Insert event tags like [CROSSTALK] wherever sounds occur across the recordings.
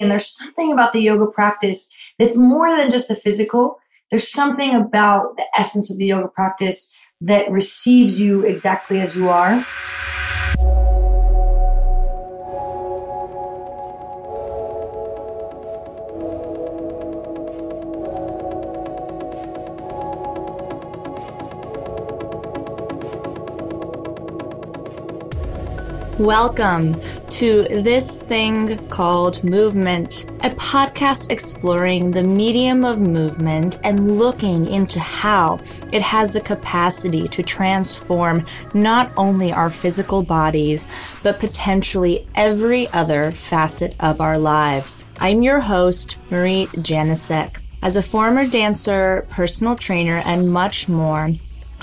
And there's something about the yoga practice that's more than just the physical. There's something about the essence of the yoga practice that receives you exactly as you are. Welcome to This Thing Called Movement, a podcast exploring the medium of movement and looking into how it has the capacity to transform not only our physical bodies, but potentially every other facet of our lives. I'm your host, Marie Janicek. As a former dancer, personal trainer, and much more,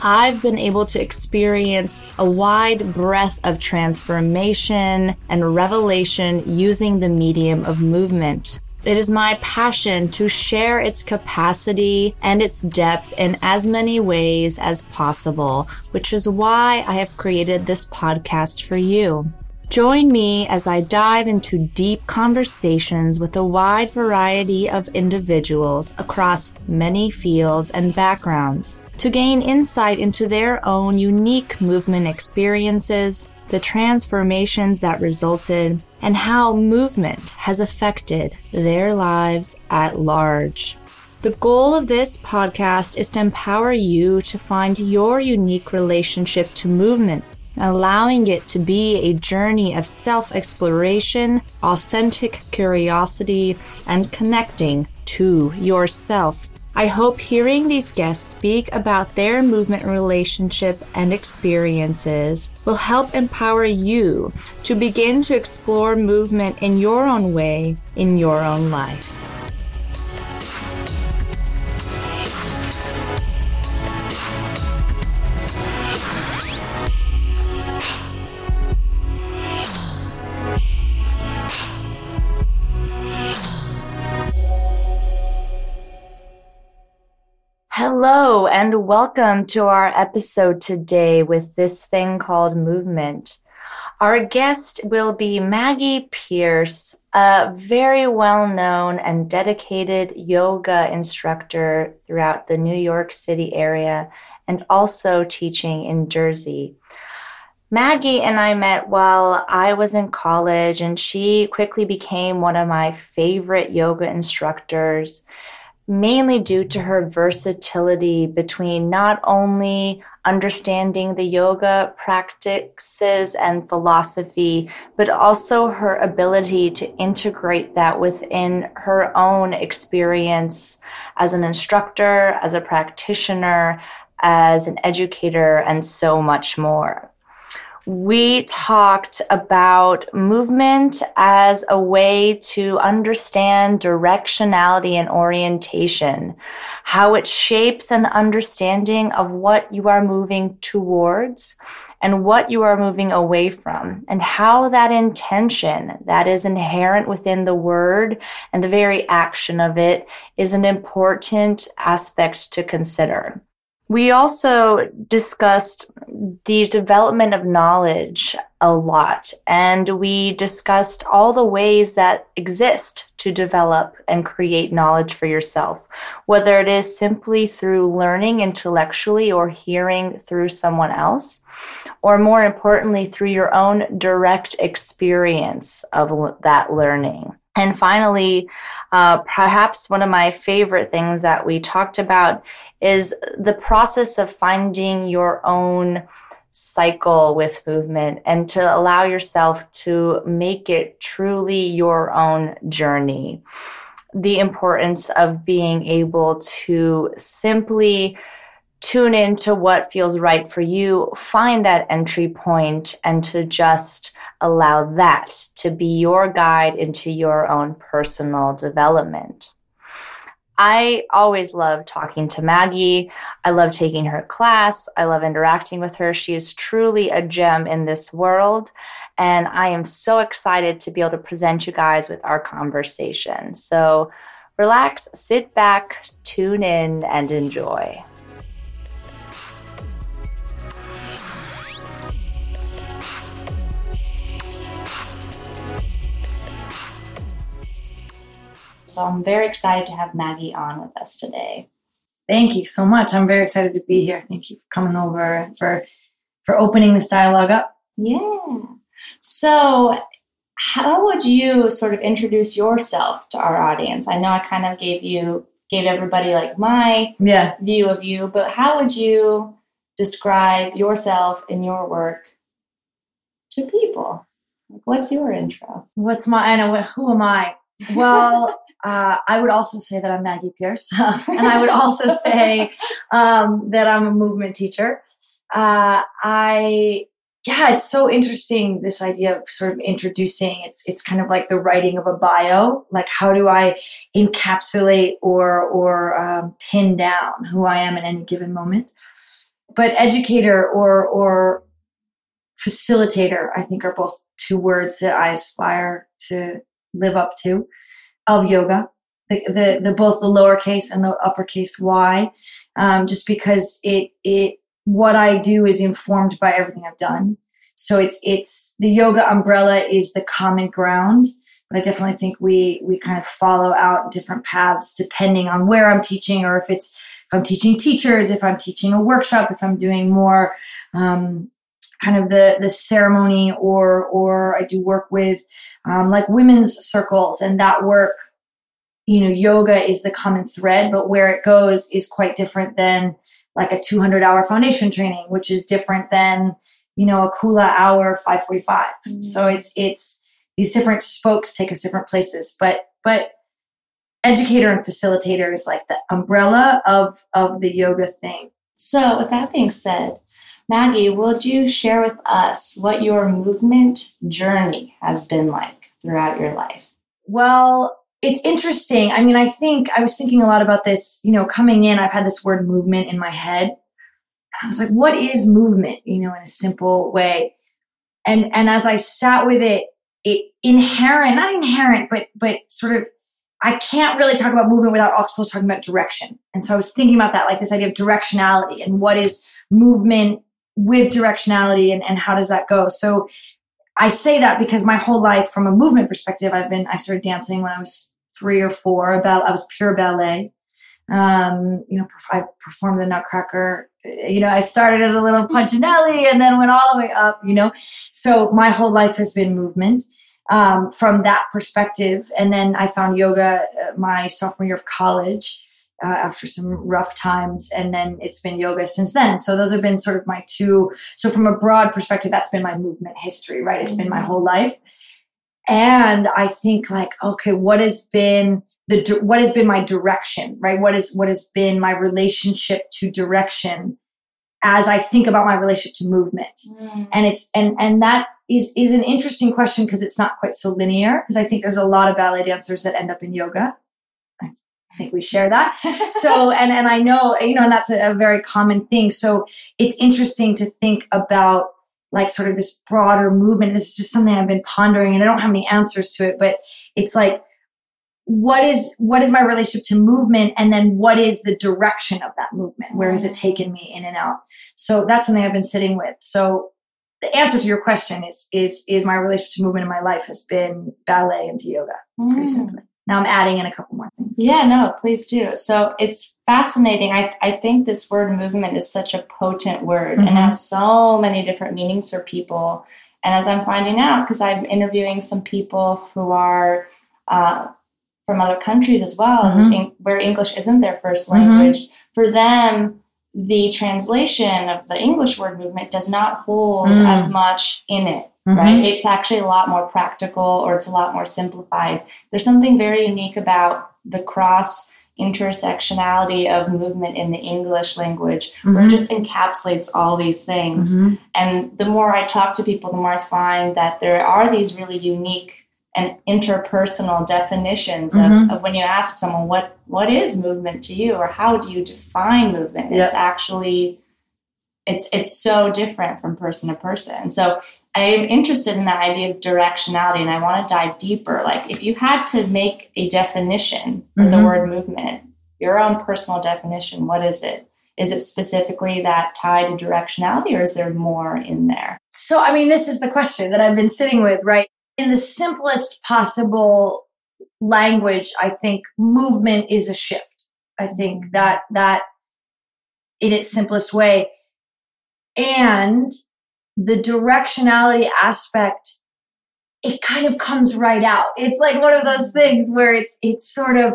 I've been able to experience a wide breadth of transformation and revelation using the medium of movement. It is my passion to share its capacity and its depth in as many ways as possible, which is why I have created this podcast for you. Join me as I dive into deep conversations with a wide variety of individuals across many fields and backgrounds to gain insight into their own unique movement experiences, the transformations that resulted, and how movement has affected their lives at large. The goal of this podcast is to empower you to find your unique relationship to movement, allowing it to be a journey of self exploration, authentic curiosity, and connecting to yourself I hope hearing these guests speak about their movement relationship and experiences will help empower you to begin to explore movement in your own way, in your own life. And welcome to our episode today with this thing called movement. Our guest will be Maggie Pierce, a very well known and dedicated yoga instructor throughout the New York City area and also teaching in Jersey. Maggie and I met while I was in college, and she quickly became one of my favorite yoga instructors mainly due to her versatility between not only understanding the yoga practices and philosophy, but also her ability to integrate that within her own experience as an instructor, as a practitioner, as an educator, and so much more we talked about movement as a way to understand directionality and orientation, how it shapes an understanding of what you are moving towards and what you are moving away from, and how that intention that is inherent within the word and the very action of it is an important aspect to consider. We also discussed the development of knowledge a lot, and we discussed all the ways that exist to develop and create knowledge for yourself, whether it is simply through learning intellectually or hearing through someone else, or more importantly, through your own direct experience of that learning. And finally, uh, perhaps one of my favorite things that we talked about is the process of finding your own cycle with movement and to allow yourself to make it truly your own journey. The importance of being able to simply tune into what feels right for you, find that entry point, and to just allow that to be your guide into your own personal development. I always love talking to Maggie. I love taking her class. I love interacting with her. She is truly a gem in this world. And I am so excited to be able to present you guys with our conversation. So relax, sit back, tune in, and enjoy. So I'm very excited to have Maggie on with us today. Thank you so much. I'm very excited to be here. Thank you for coming over and for for opening this dialogue up. Yeah. So how would you sort of introduce yourself to our audience? I know I kind of gave you gave everybody like my yeah. view of you, but how would you describe yourself and your work to people? Like, what's your intro? What's my I know who am I? Well, [LAUGHS] uh, I would also say that I'm Maggie Pierce, [LAUGHS] and I would also say um, that I'm a movement teacher. Uh, I yeah, it's so interesting this idea of sort of introducing. It's it's kind of like the writing of a bio. Like how do I encapsulate or or um, pin down who I am in any given moment? But educator or or facilitator, I think, are both two words that I aspire to live up to of yoga. The, the, the both the lowercase and the uppercase y, um, just because it it what I do is informed by everything I've done. So it's it's the yoga umbrella is the common ground, but I definitely think we we kind of follow out different paths depending on where I'm teaching or if it's if I'm teaching teachers, if I'm teaching a workshop, if I'm doing more um, kind of the the ceremony or or I do work with um, like women's circles and that work you know yoga is the common thread but where it goes is quite different than like a 200 hour foundation training which is different than you know a kula hour 545 mm-hmm. so it's it's these different spokes take us different places but but educator and facilitator is like the umbrella of of the yoga thing so with that being said Maggie, would you share with us what your movement journey has been like throughout your life? Well, it's interesting. I mean, I think I was thinking a lot about this, you know, coming in, I've had this word movement in my head. I was like, what is movement, you know, in a simple way? And and as I sat with it, it inherent, not inherent, but but sort of I can't really talk about movement without also talking about direction. And so I was thinking about that, like this idea of directionality and what is movement with directionality and, and how does that go? So I say that because my whole life, from a movement perspective, I've been, I started dancing when I was three or four. About, I was pure ballet. Um, you know, I performed the Nutcracker. You know, I started as a little Punchinelli and then went all the way up, you know. So my whole life has been movement um, from that perspective. And then I found yoga uh, my sophomore year of college uh, after some rough times and then it's been yoga since then. So those have been sort of my two so from a broad perspective that's been my movement history right? It's been my whole life. And i think like okay what has been the what has been my direction right? What is what has been my relationship to direction as i think about my relationship to movement? Mm. and it's and and that is is an interesting question because it's not quite so linear because i think there's a lot of ballet dancers that end up in yoga. I think we share that. so, [LAUGHS] and and I know you know, and that's a, a very common thing. So it's interesting to think about like sort of this broader movement. This is just something I've been pondering, and I don't have any answers to it. But it's like, what is what is my relationship to movement, and then what is the direction of that movement? Where has it taken me in and out? So that's something I've been sitting with. So the answer to your question is is is my relationship to movement in my life has been ballet into yoga, mm. pretty simply now I'm adding in a couple more things. Yeah, no, please do. So it's fascinating. I, I think this word movement is such a potent word mm-hmm. and has so many different meanings for people. And as I'm finding out, because I'm interviewing some people who are uh, from other countries as well, mm-hmm. where English isn't their first language, mm-hmm. for them, the translation of the English word movement does not hold mm. as much in it. Mm-hmm. right? It's actually a lot more practical or it's a lot more simplified. There's something very unique about the cross intersectionality of movement in the English language mm-hmm. where it just encapsulates all these things. Mm-hmm. And the more I talk to people, the more I find that there are these really unique and interpersonal definitions of, mm-hmm. of when you ask someone what what is movement to you or how do you define movement yep. it's actually it's it's so different from person to person. So I am interested in that idea of directionality, and I want to dive deeper. Like, if you had to make a definition for mm-hmm. the word movement, your own personal definition, what is it? Is it specifically that tied to directionality, or is there more in there? So, I mean, this is the question that I've been sitting with, right? In the simplest possible language, I think movement is a shift. I think that that in its simplest way. And the directionality aspect, it kind of comes right out. It's like one of those things where it's it's sort of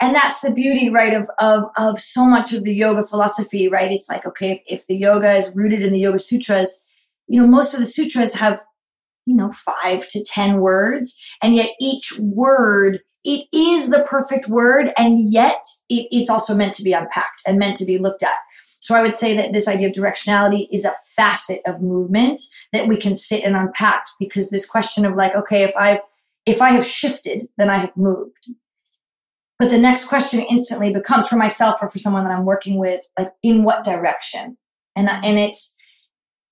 and that's the beauty right of of of so much of the yoga philosophy right it's like okay if, if the yoga is rooted in the yoga sutras you know most of the sutras have you know five to ten words and yet each word it is the perfect word and yet it, it's also meant to be unpacked and meant to be looked at so i would say that this idea of directionality is a facet of movement that we can sit and unpack because this question of like okay if i've if i have shifted then i have moved but the next question instantly becomes for myself or for someone that I'm working with, like in what direction? And and it's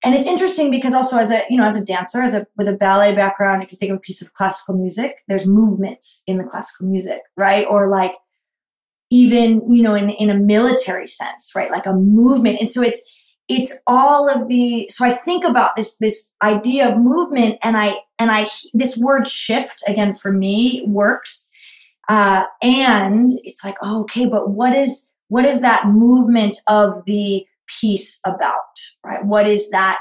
and it's interesting because also as a you know as a dancer, as a with a ballet background, if you think of a piece of classical music, there's movements in the classical music, right? Or like even you know in in a military sense, right? Like a movement, and so it's it's all of the so i think about this this idea of movement and i and i this word shift again for me works uh, and it's like, oh, okay, but what is what is that movement of the piece about, right? What is that?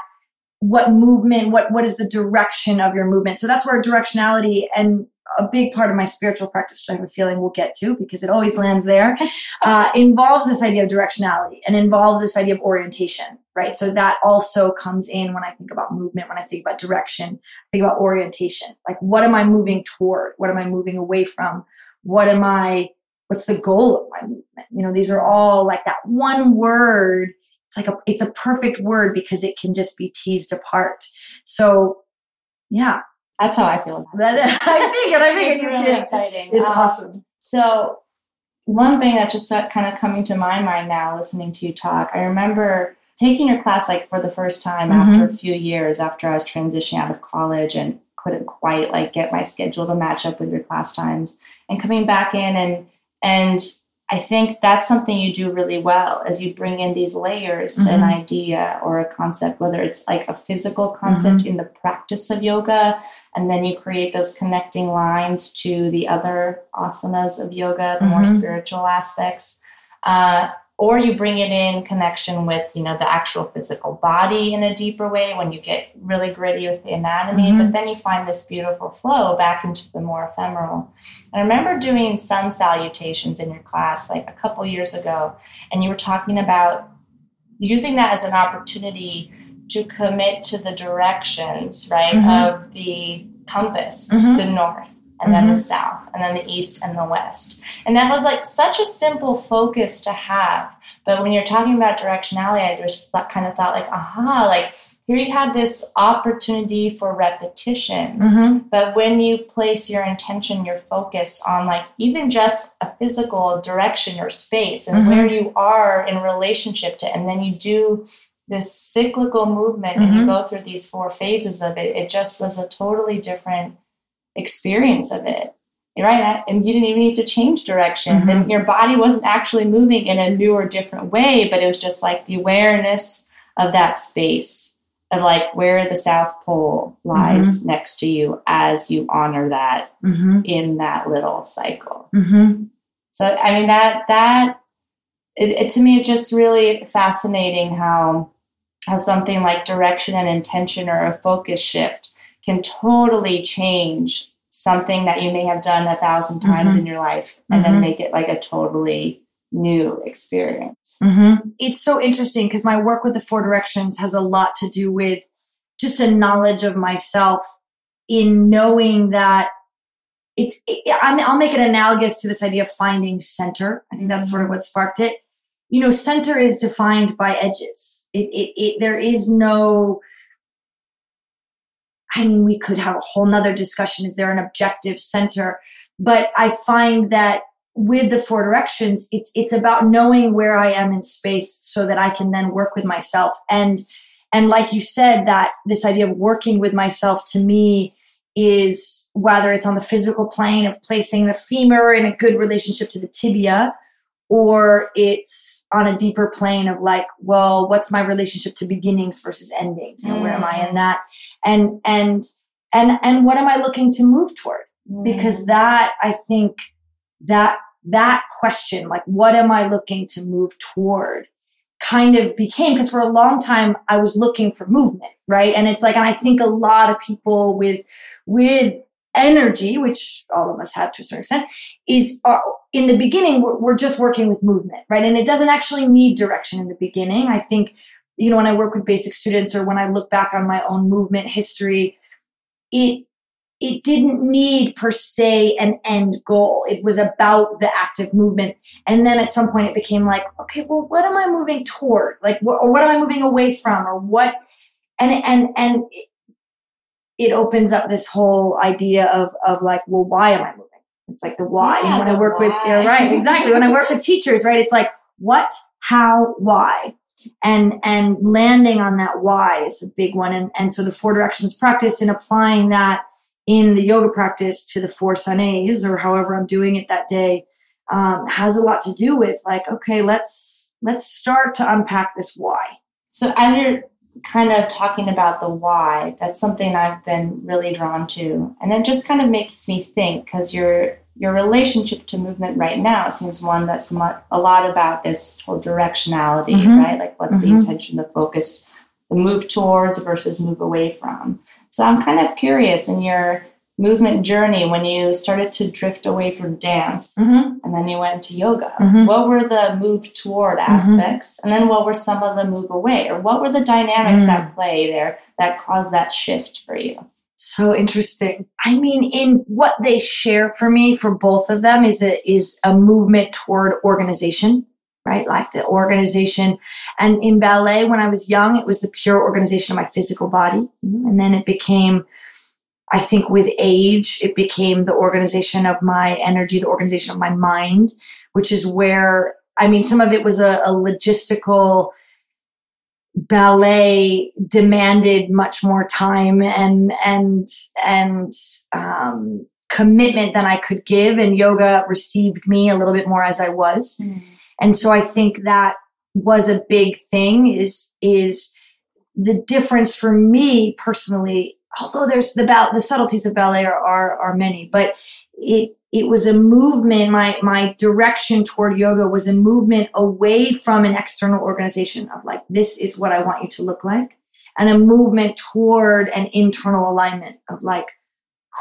What movement? What what is the direction of your movement? So that's where directionality and a big part of my spiritual practice, which I have a feeling we'll get to because it always lands there, [LAUGHS] uh, involves this idea of directionality and involves this idea of orientation, right? So that also comes in when I think about movement, when I think about direction, I think about orientation. Like, what am I moving toward? What am I moving away from? what am i what's the goal of my movement you know these are all like that one word it's like a it's a perfect word because it can just be teased apart so yeah That's how I feel about it. [LAUGHS] i figured i figured It's really did exciting. it's Um, awesome So, one thing that just kind of coming to my mind now, listening to you talk, I remember taking your class like for the first time Mhm. after a few years after I was transitioning out of college and couldn't quite like get my schedule to match up with your class times, and coming back in and and I think that's something you do really well as you bring in these layers to an Mhm. idea or a concept, whether it's like a physical concept in the practice of yoga, and then you create those connecting lines to the other asanas of yoga, the more Mhm. spiritual aspects. Uh, or you bring it in connection with you know the actual physical body in a deeper way when you get really gritty with the anatomy Mhm. but then you find this beautiful flow back into the more ephemeral i remember doing sun salutations in your class like a couple years ago and you were talking about using that as an opportunity to commit to the directions right Mhm. of the compass Mhm. the north and then the Mhm. south and then the east and the west and that was like such a simple focus to have but when you're talking about directionality i just kind of thought like aha like here you have this opportunity for repetition mm-hmm. but when you place your intention your focus on like even just a physical direction or space and Mhm. where you are in relationship to and then you do this cyclical movement and you Mhm. go through these four phases of it it just was a totally different experience of it right and you didn't even need to change direction Mhm. and your body wasn't actually moving in a new or different way but it was just like the awareness of that space of like where the south pole lies next to you as you honor that Mm-hmm. in that little cycle Mm-hmm. so i mean that that it, it to me it's just really fascinating how how something like direction and intention or a focus shift can totally change something that you may have done a thousand times Mhm. in your life and then Mhm. make it like a totally new experience Mm-hmm. It's so interesting because my work with the Four Directions has a lot to do with just a knowledge of myself in knowing that it's. It, I'm, I'll make it analogous to this idea of finding center. I think that's sort of what sparked it. You know, center is defined by edges. It, it, it there is no. I mean, we could have a whole nother discussion. Is there an objective center? But I find that with the four directions it's it's about knowing where i am in space so that i can then work with myself and and like you said that this idea of working with myself to me is whether it's on the physical plane of placing the femur in a good relationship to the tibia or it's on a deeper plane of like well what's my relationship to beginnings versus endings? You know where am i in mm. that? And and and and what am i looking to move toward? Mm. Because that I think that that question, like what am I looking to move toward, kind of became because for a long time I was looking for movement, right? And it's like, and I think a lot of people with with energy, which all of us have to a certain extent, is in the beginning we're, we're just working with movement, right? And it doesn't actually need direction in the beginning. I think you know when I work with basic students or when I look back on my own movement history, it it didn't need per se an end goal. It was about the active movement. And then at some point it became like, okay, well, what am I moving toward? Like, wh- or what am I moving away from? Or what? And, and, and it, opens up this whole idea of, of like, well, why am I moving? It's like the why. Yeah, and when I work with, why. yeah, right, exactly. when I work with [LAUGHS] teachers, right, it's like, what, how, why? and and landing on that why is a big one and and so the four directions practice and applying that in the yoga practice to the four Sun A's or however i'm doing it that day um, has a lot to do with like okay let's let's start to unpack this why So as you're kind of talking about the why, that's something I've been really drawn to, and it just kind of makes me think because your your relationship to movement right now seems one that's mu- a lot about this whole directionality, Mhm. right? Like what's the Mhm. intention, the focus, the move towards versus move away from. So I'm kind of curious in your movement journey when you started to drift away from dance mm-hmm. and then you went to yoga. Mhm. What were the move toward aspects? And then what were some of the move away? Or what were the dynamics Mm. at play there that caused that shift for you? so interesting i mean in what they share for me for both of them is a is a movement toward organization right like the organization and in ballet when i was young it was the pure organization of my physical body and then it became i think with age it became the organization of my energy the organization of my mind which is where i mean some of it was a, a logistical ballet demanded much more time and and and um, commitment than I could give, and yoga received me a little bit more as I was. And so I think that was a big thing. Is is the difference for me personally? Although there's the bal- the subtleties of ballet are, are are many, but it it was a movement. My my direction toward yoga was a movement away from an external organization of like this is what I want you to look like, and a movement toward an internal alignment of like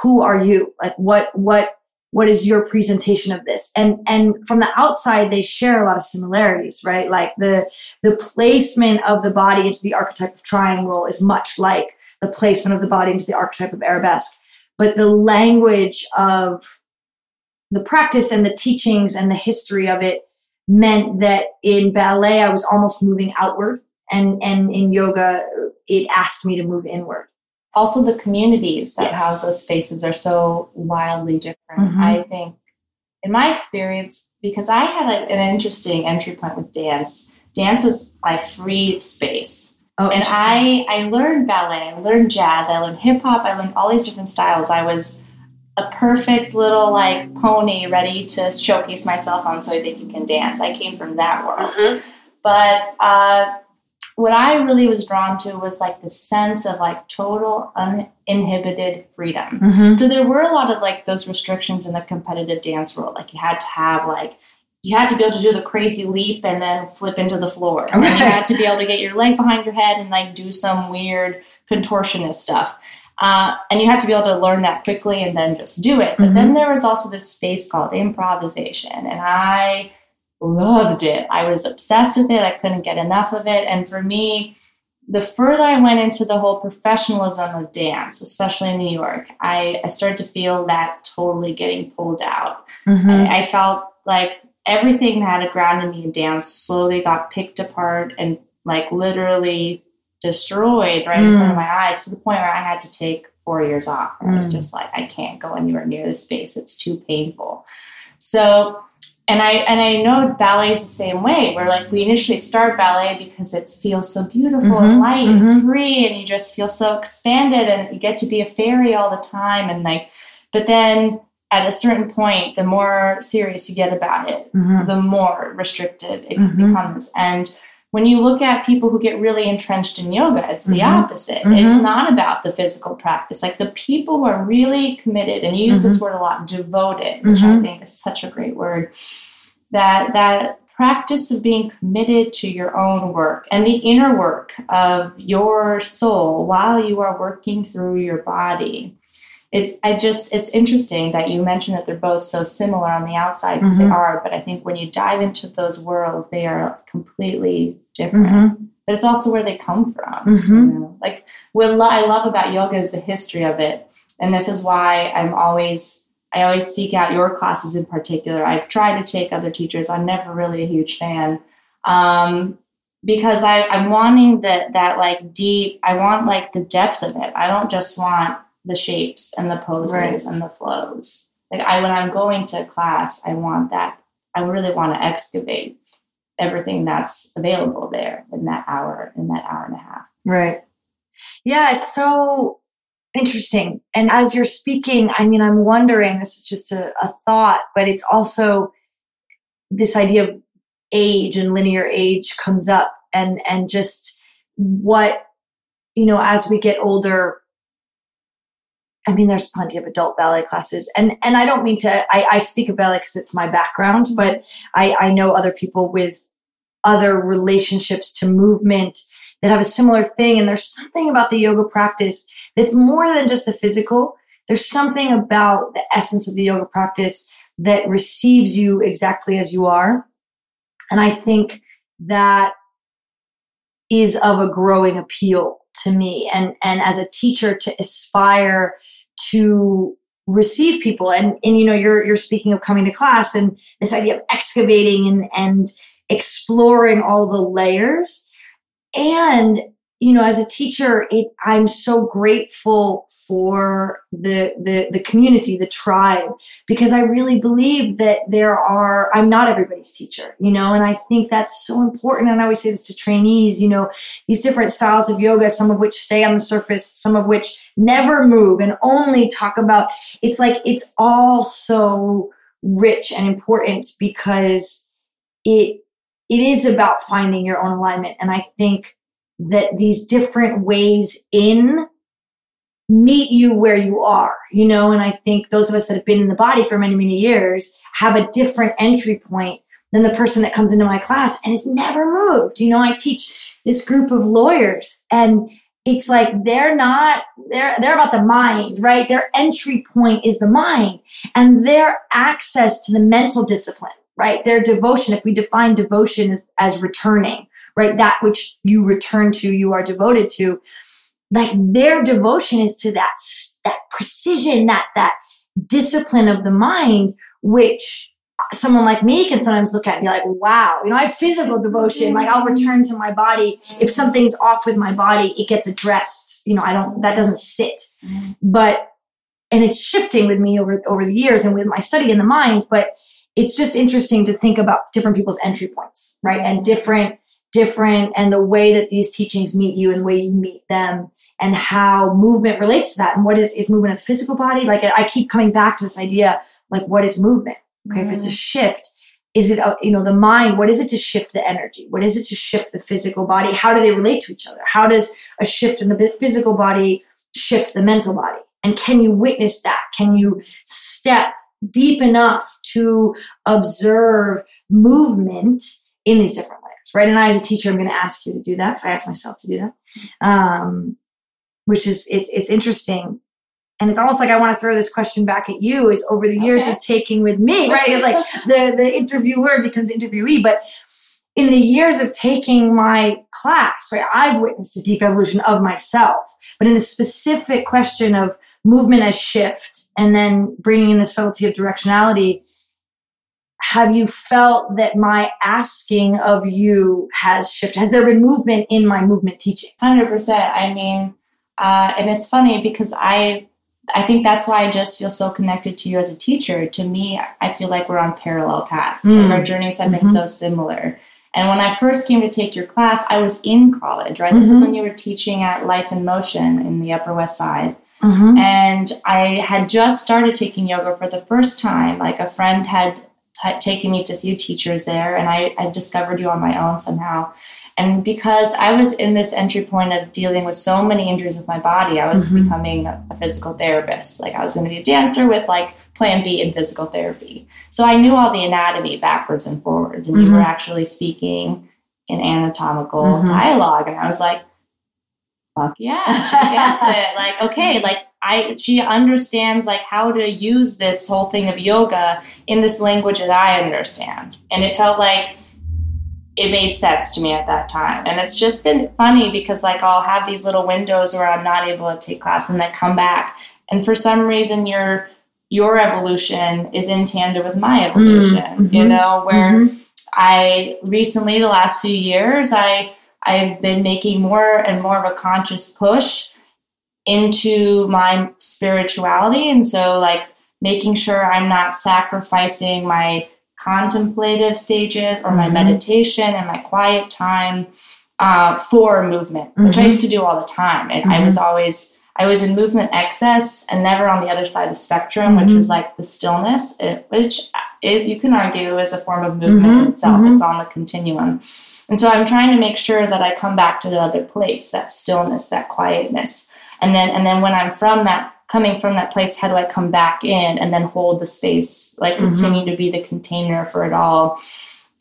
who are you? Like what what what is your presentation of this? And and from the outside they share a lot of similarities, right? Like the the placement of the body into the archetype of triangle is much like the placement of the body into the archetype of arabesque. But the language of the practice and the teachings and the history of it meant that in ballet I was almost moving outward and and in yoga it asked me to move inward. Also, the communities that Yes. house those spaces are so wildly different. Mhm. I think, in my experience, because I had like an interesting entry point with dance. Dance was my free space. Oh, and. I I learned ballet, I learned jazz, I learned hip hop, I learned all these different styles. I was a perfect little like pony ready to showcase myself on So I Think You Can Dance. I came from that world. Mhm. But uh, what I really was drawn to was like the sense of like total uninhibited freedom. Mhm. So there were a lot of like those restrictions in the competitive dance world. Like you had to have like you had to be able to do the crazy leap and then flip into the floor. And [LAUGHS] you had to be able to get your leg behind your head and like do some weird contortionist stuff. Uh, and you had to be able to learn that quickly and then just do it. But then there was also this space called improvisation, and I loved it. I was obsessed with it. I couldn't get enough of it. And for me, the further I went into the whole professionalism of dance, especially in New York, I, I started to feel that totally getting pulled out. Mhm. I, I felt like everything that had grounded me in dance slowly got picked apart and like literally destroyed right in front of my eyes to the point where I had to take four years off. I was Mm. just like, I can't go anywhere near this space. It's too painful. So and I and I know ballet is the same way, where like we initially start ballet because it feels so beautiful Mhm, and light mhm. and free, and you just feel so expanded, and you get to be a fairy all the time, and like, but then at a certain point, the more serious you get about it, Mhm. the more restrictive it Mhm. becomes. And when you look at people who get really entrenched in yoga, it's the Mhm. opposite. Mhm. It's not about the physical practice. Like the people who are really committed, and you use this word a lot, devoted, which I Mhm. think is such a great word. That that practice of being committed to your own work and the inner work of your soul while you are working through your body. It's I just it's interesting that you mentioned that they're both so similar on the outside because Mhm. they are, but I think when you dive into those worlds, they are completely different. Mm-hmm. But it's also where they come from. Mhm. You know? Like what lo- I love about yoga is the history of it, and this is why I'm always I always seek out your classes in particular. I've tried to take other teachers. I'm never really a huge fan. Um, because I, I'm wanting that that like deep I want like the depth of it. I don't just want the shapes and the poses Right. and the flows. Like I when I'm going to class, I want that I really want to excavate everything that's available there in that hour, in that hour and a half. Right. Yeah, it's so interesting. And as you're speaking, I mean, I'm wondering, this is just a, a thought, but it's also this idea of age and linear age comes up and and just what you know as we get older i mean there's plenty of adult ballet classes. And and i don't mean to i, I speak of ballet because it's my background but i i know other people with other relationships to movement that have a similar thing. And there's something about the yoga practice that's more than just the physical. There's something about the essence of the yoga practice that receives you exactly as you are. And I think that is of a growing appeal to me. And, and as a teacher to aspire to receive people and, and, you know, you're, you're speaking of coming to class and this idea of excavating and, and exploring all the layers. And, you know, as a teacher, it, I'm so grateful for the, the, the community, the tribe, because I really believe that there are, I'm not everybody's teacher, you know, and I think that's so important. And I always say this to trainees, you know, these different styles of yoga, some of which stay on the surface, some of which never move and only talk about, it's like, it's all so rich and important because it, it is about finding your own alignment. And I think that these different ways in meet you where you are, you know, and I think those of us that have been in the body for many, many years have a different entry point than the person that comes into my class and has never moved. You know, I teach this group of lawyers and it's like they're not they're they're about the mind, right? Their entry point is the mind and their access to the mental discipline, right? Their devotion, if we define devotion as, as returning, right? That which you return to, you are devoted to. Like their devotion is to that that precision that that discipline of the mind which someone like me can sometimes look at and be like wow you know i have physical devotion. Like i'll return to my body. If something's off with my body it gets addressed. You know i don't that doesn't sit. Mm-hmm. But and it's shifting with me over over the years and with my study in the mind but it's just interesting to think about different people's entry points right? And different different and the way that these teachings meet you and the way you meet them and how movement relates to that and what is, is movement of the physical body. Like i keep coming back to this idea like what is movement? Okay if it's a mm-hmm. shift is it you know the mind what is it to shift the energy? What is it to shift the physical body? How do they relate to each other? How does a shift in the physical body shift the mental body? And can you witness that? Can you step deep enough to observe movement in these different right and i as a teacher i'm going to ask you to do that because i asked myself to do that um, which is it's it's interesting and it's almost like I want to throw this question back at you is over the years Okay. of taking with me, right? It's like [LAUGHS] the, the interviewer becomes interviewee, but in the years of taking my class, right, I've witnessed a deep evolution of myself. But in the specific question of movement as shift and then bringing in the subtlety of directionality, have you felt that my asking of you has shifted? Has there been movement in my movement teaching? Hundred percent. I mean, uh, and it's funny because I, I think that's why I just feel so connected to you as a teacher. To me, I feel like we're on parallel paths, Mm. and our journeys have been Mhm. so similar. And when I first came to take your class, I was in college, right? This is Mhm. when you were teaching at Life in Motion in the Upper West Side. Mm-hmm. And I had just started taking yoga for the first time. Like a friend had t- taken me to a few teachers there, and I, I discovered you on my own somehow. And because I was in this entry point of dealing with so many injuries with my body, I was Mhm. becoming a, a physical therapist. Like I was going to be a dancer with like plan B in physical therapy. So I knew all the anatomy backwards and forwards, and you were Mhm. actually speaking in anatomical Mhm. dialogue. And I was like, fuck yeah, she gets it. Like, okay, like I she understands like how to use this whole thing of yoga in this language that I understand. And it felt like it made sense to me at that time. And it's just been funny because like I'll have these little windows where I'm not able to take class and then come back. And for some reason your your evolution is in tandem with my evolution, you mhm, know, where Mhm. I recently, the last few years, I I've been making more and more of a conscious push into my spirituality, and so like making sure I'm not sacrificing my contemplative stages or my Mhm. meditation and my quiet time uh, for movement, which I Mhm. used to do all the time, and I Mhm. was always I was in movement excess and never on the other side of the spectrum, which was like the stillness, which is you can argue is a form of movement Mhm, itself. It's on the continuum, and so I'm trying to make sure that I come back to the other place, that stillness, that quietness, and then and then when I'm from that coming from that place, how do I come back in and then hold the space, like Mhm. continue to be the container for it all.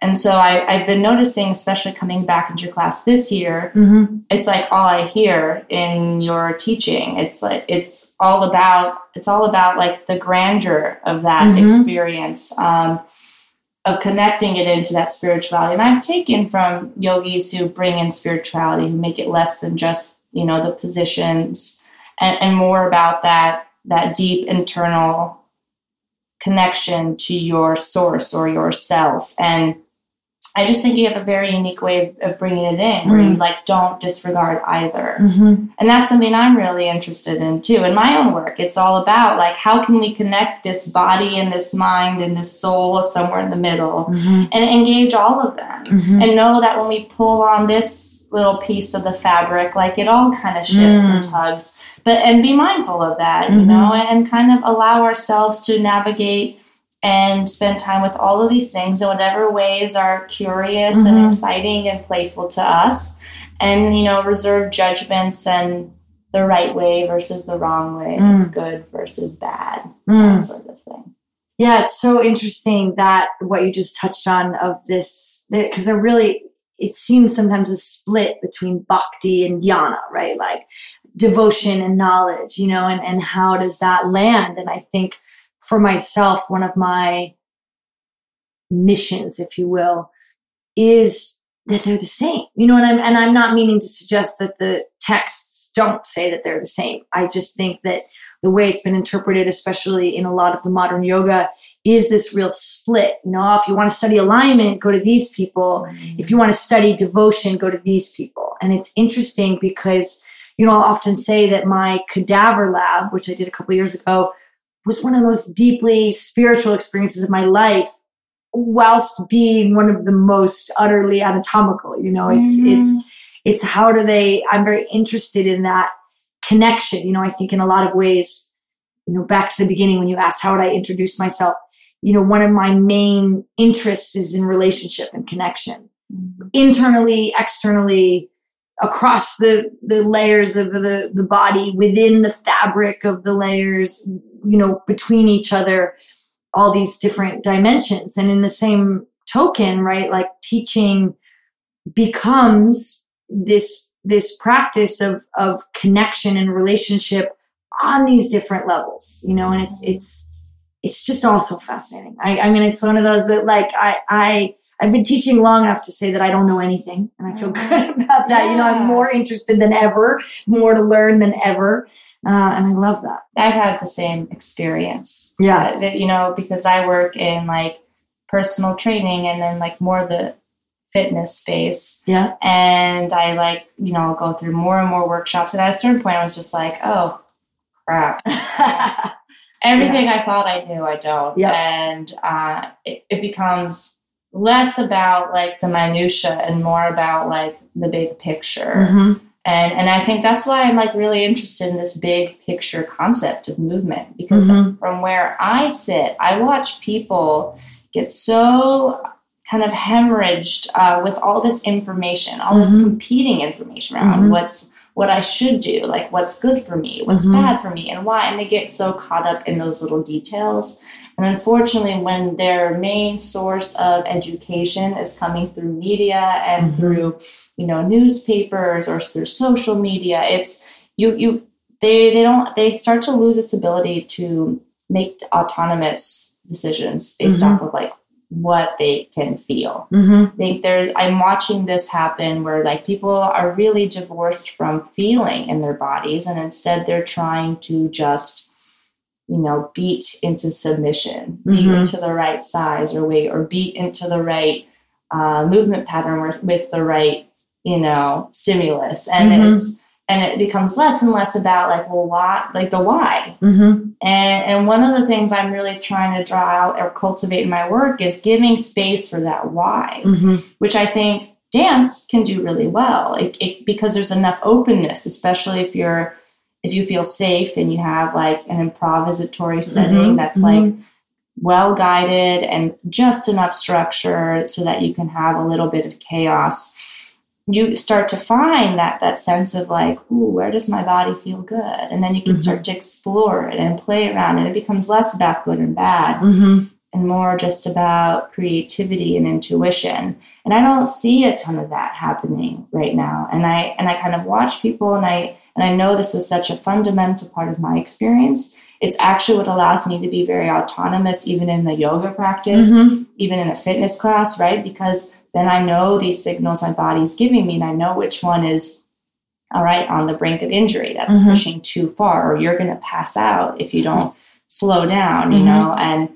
And so I, I've been noticing, especially coming back into class this year, Mhm. it's like all I hear in your teaching. It's like it's all about it's all about like the grandeur of that Mhm. experience. Um, of connecting it into that spirituality. And I've taken from yogis who bring in spirituality, who make it less than just, you know, the positions and, and more about that that deep internal connection to your source or yourself. And I just think you have a very unique way of, of bringing it in, where you Mm. like don't disregard either. Mhm. And that's something I'm really interested in too. In my own work, it's all about like how can we connect this body and this mind and this soul somewhere in the middle Mhm. and engage all of them. Mhm. And know that when we pull on this little piece of the fabric, like it all kind of shifts and Mm. tugs. But and be mindful of that, you Mhm. know, and kind of allow ourselves to navigate and spend time with all of these things in whatever ways are curious Mhm. and exciting and playful to us and you know reserve judgments and the right way versus the wrong way Mm. good versus bad Mm. that sort of thing Yeah, it's so interesting that what you just touched on of this, because there really, it seems sometimes a split between bhakti and jnana, right? Like devotion and knowledge, you know, and, and how does that land? And I think for myself, one of my missions, if you will, is that they're the same. You know, and I'm and I'm not meaning to suggest that the texts don't say that they're the same. I just think that the way it's been interpreted, especially in a lot of the modern yoga, is this real split. You know, if you want to study alignment, go to these people. Mm-hmm. If you want to study devotion, go to these people. And it's interesting because, you know, I'll often say that my cadaver lab, which I did a couple years ago, was one of the most deeply spiritual experiences of my life, whilst being one of the most utterly anatomical. You know, it's it's Mhm. it's how do they i'm very interested in that connection you know i think in a lot of ways you know back to the beginning when you asked how would i introduce myself you know one of my main interests is in relationship and connection Mhm. internally externally across the the layers of the the body within the fabric of the layers you know between each other all these different dimensions. And in the same token right like teaching becomes this this practice of of connection and relationship on these different levels you know and it's it's it's just all so fascinating. I i mean it's one of those that like i i i've been teaching long enough to say that i don't know anything and i feel good [LAUGHS] about that you know i'm more interested than ever more to learn than ever uh, and i love that I've had the same experience. Yeah. That, you know, because I work in like personal training and then like more the fitness space. yeah And I like, you know, go through more and more workshops. And at a certain point, I was just like, oh, crap. [LAUGHS] Everything I thought I knew, I don't. Yep. And uh, it, it becomes less about like the minutia and more about like the big picture. Mhm. And and I think that's why I'm like really interested in this big picture concept of movement because Mhm. from where I sit, I watch people get so kind of hemorrhaged uh, with all this information, all this Mhm. competing information around Mhm. what's what I should do, like what's good for me, what's Mhm. bad for me, and why. And they get so caught up in those little details. And unfortunately, when their main source of education is coming through media and Mhm. through, you know, newspapers or through social media, it's you you they they don't they start to lose its ability to make autonomous decisions based Mhm. off of like what they can feel. Mm-hmm. I think there's I'm watching this happen where like people are really divorced from feeling in their bodies and instead they're trying to just you know beat into submission, beat Mhm. into the right size or weight or beat into the right uh, movement pattern with, with the right you know stimulus and Mhm. it's and it becomes less and less about like well why like the why Mm-hmm. and, and one of the things I'm really trying to draw out or cultivate in my work is giving space for that why, Mm-hmm. which I think dance can do really well it, it, because there's enough openness, especially if you're if you feel safe and you have like an improvisatory setting Mhm, that's mhm. like well guided and just enough structure so that you can have a little bit of chaos you start to find that that sense of like ooh where does my body feel good and then you can Mhm. start to explore it and play around and it becomes less about good and bad Mm-hmm. And more just about creativity and intuition and i don't see a ton of that happening right now and i and i kind of watch people and i and i know this was such a fundamental part of my experience it's actually what allows me to be very autonomous even in the yoga practice Mm-hmm. even in a fitness class right because then i know these signals my body's giving me and i know which one is all right on the brink of injury that's Mhm. pushing too far or you're going to pass out if you don't slow down you Mhm. know and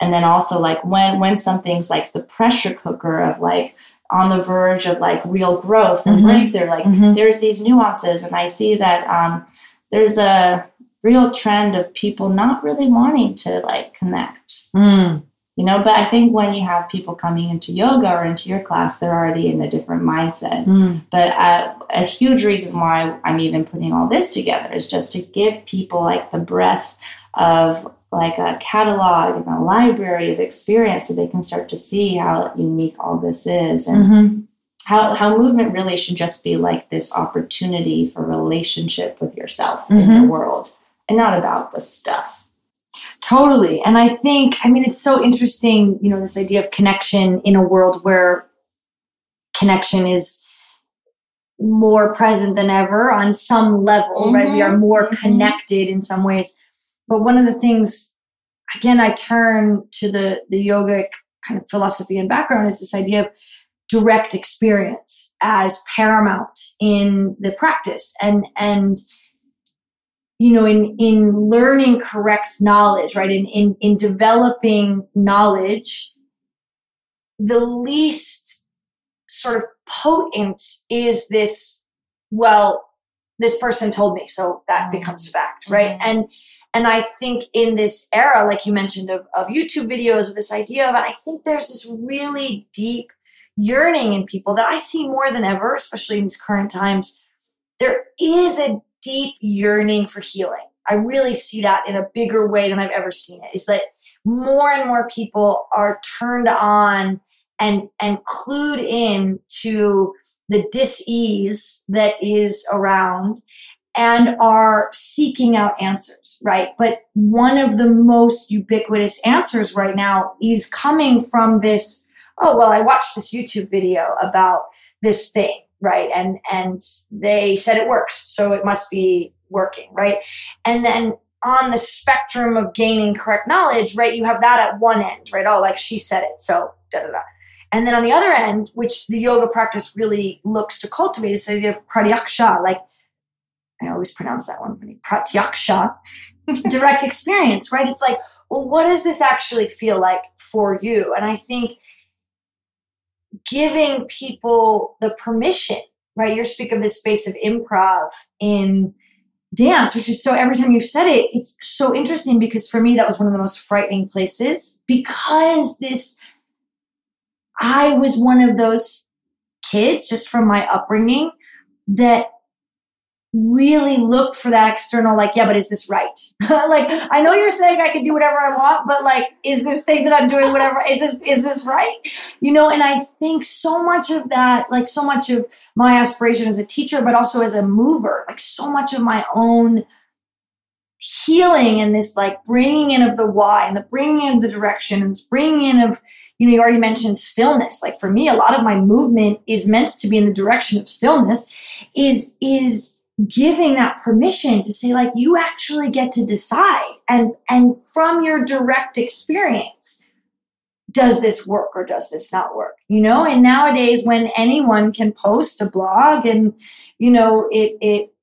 and then also like when when something's like the pressure cooker of like on the verge of like real growth and Mhm. breakthrough like Mhm. there's these nuances and i see that um there's a real trend of people not really wanting to like connect Mm. you know but i think when you have people coming into yoga or into your class they're already in a different mindset Mm. but uh, a huge reason why i'm even putting all this together is just to give people like the breadth of like a catalog and a library of experience so they can start to see how unique all this is and Mm-hmm. how, how movement really should just be like this opportunity for relationship with yourself in Mhm. your world and not about the stuff Totally. And I think, I mean, it's so interesting, you know, this idea of connection in a world where connection is more present than ever on some level, right? We are more Mhm. connected in some ways. But one of the things, again, I turn to the, the yogic kind of philosophy and background is this idea of direct experience as paramount in the practice and and you know in in learning correct knowledge right in in in developing knowledge the least sort of potent is this well this person told me so that becomes fact right Mhm. and and i think in this era like you mentioned of, of youtube videos of this idea of i think there's this really deep yearning in people that i see more than ever especially in these current times. There is a deep yearning for healing. I really see that in a bigger way than i've ever seen it is that more and more people are turned on and and clued in to the dis-ease that is around and are seeking out answers, right? But one of the most ubiquitous answers right now is coming from this, oh, well, I watched this YouTube video about this thing, right? And and they said it works, so it must be working, right? And then on the spectrum of gaining correct knowledge, right, you have that at one end, right? Oh, like she said it, so da da da. And then on the other end, which the yoga practice really looks to cultivate, is the idea of pratyaksha, like I always pronounce that one funny, pratyaksha, [LAUGHS] direct experience, right? It's like, well, what does this actually feel like for you? And I think giving people the permission, right? You speak of this space of improv in dance, which is so every time you've said it, it's so interesting because for me, that was one of the most frightening places because this, I was one of those kids just from my upbringing that really looked for that external, like, yeah, but is this right? [LAUGHS] like, I know you're saying I can do whatever I want, but like, is this thing that I'm doing whatever, is this, is this right? You know, and I think so much of that, like so much of my aspiration as a teacher, but also as a mover, like so much of my own healing and this like bringing in of the why and the bringing in the direction and this bringing in of you know you already mentioned stillness like for me a lot of my movement is meant to be in the direction of stillness is is giving that permission to say like you actually get to decide. And and from your direct experience does this work or does this not work? You know and nowadays when anyone can post a blog and you know it it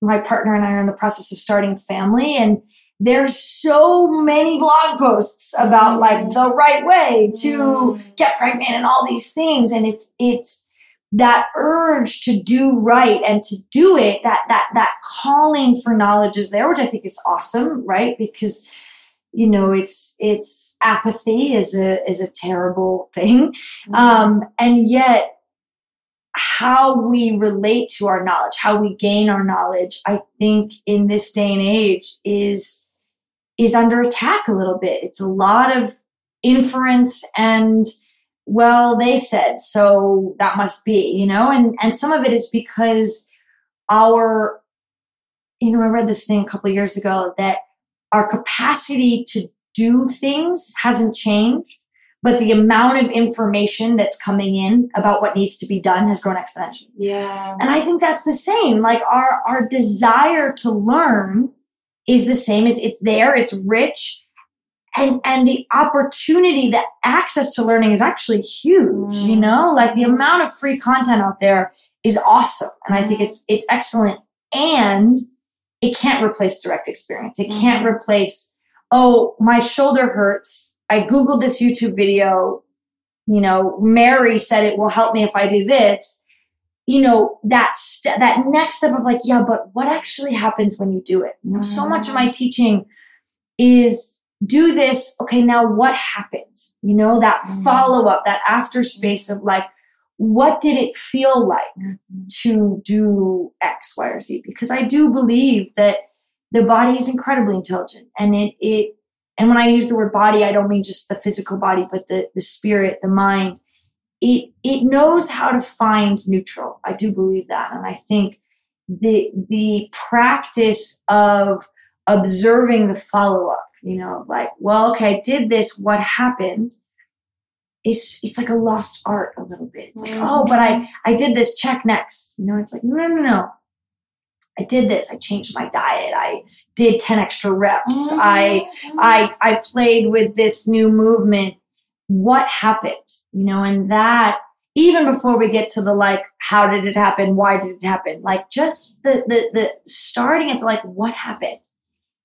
my partner and I are in the process of starting family and there's so many blog posts about like the right way to mm. get pregnant and all these things. And it's it's that urge to do right and to do it that that that calling for knowledge is there which i think is awesome right because you know it's it's apathy is a is a terrible [LAUGHS] thing mm-hmm. um and yet how we relate to our knowledge, how we gain our knowledge, I think in this day and age is is under attack a little bit. It's a lot of inference and well, they said, so that must be, you know, and and some of it is because our you know, I read this thing a couple years ago that our capacity to do things hasn't changed but the amount of information that's coming in about what needs to be done has grown exponentially. Yeah. And I think that's the same. Like our our desire to learn is the same as it's there, it's rich. And and the opportunity, the access to learning is actually huge, mm. you know? Like the amount of free content out there is awesome. And I think it's it's excellent. And it can't replace direct experience. It can't mm-hmm. replace, oh, my shoulder hurts I Googled this YouTube video. You know, Mary said it will help me if I do this. You know, that st- that next step of like, yeah, but what actually happens when you do it? You know, so much of my teaching is do this. Okay, now what happened? You know, that mm-hmm. follow up, that after space of like, what did it feel like mm-hmm. to do X, Y, or Z? Because I do believe that the body is incredibly intelligent and it it and when I use the word body, I don't mean just the physical body, but the, the spirit, the mind. It, it knows how to find neutral. I do believe that. And I think the, the practice of observing the follow up, you know, like, well, okay, I did this, what happened? It's, it's like a lost art a little bit. It's like, mm-hmm. oh, but I, I did this, check next. You know, it's like, no, no, no. I did this. I changed my diet. I did 10 extra reps. Mm-hmm. I, I, I played with this new movement. What happened? You know, and that even before we get to the like, how did it happen? Why did it happen? Like just the, the, the starting at the like, what happened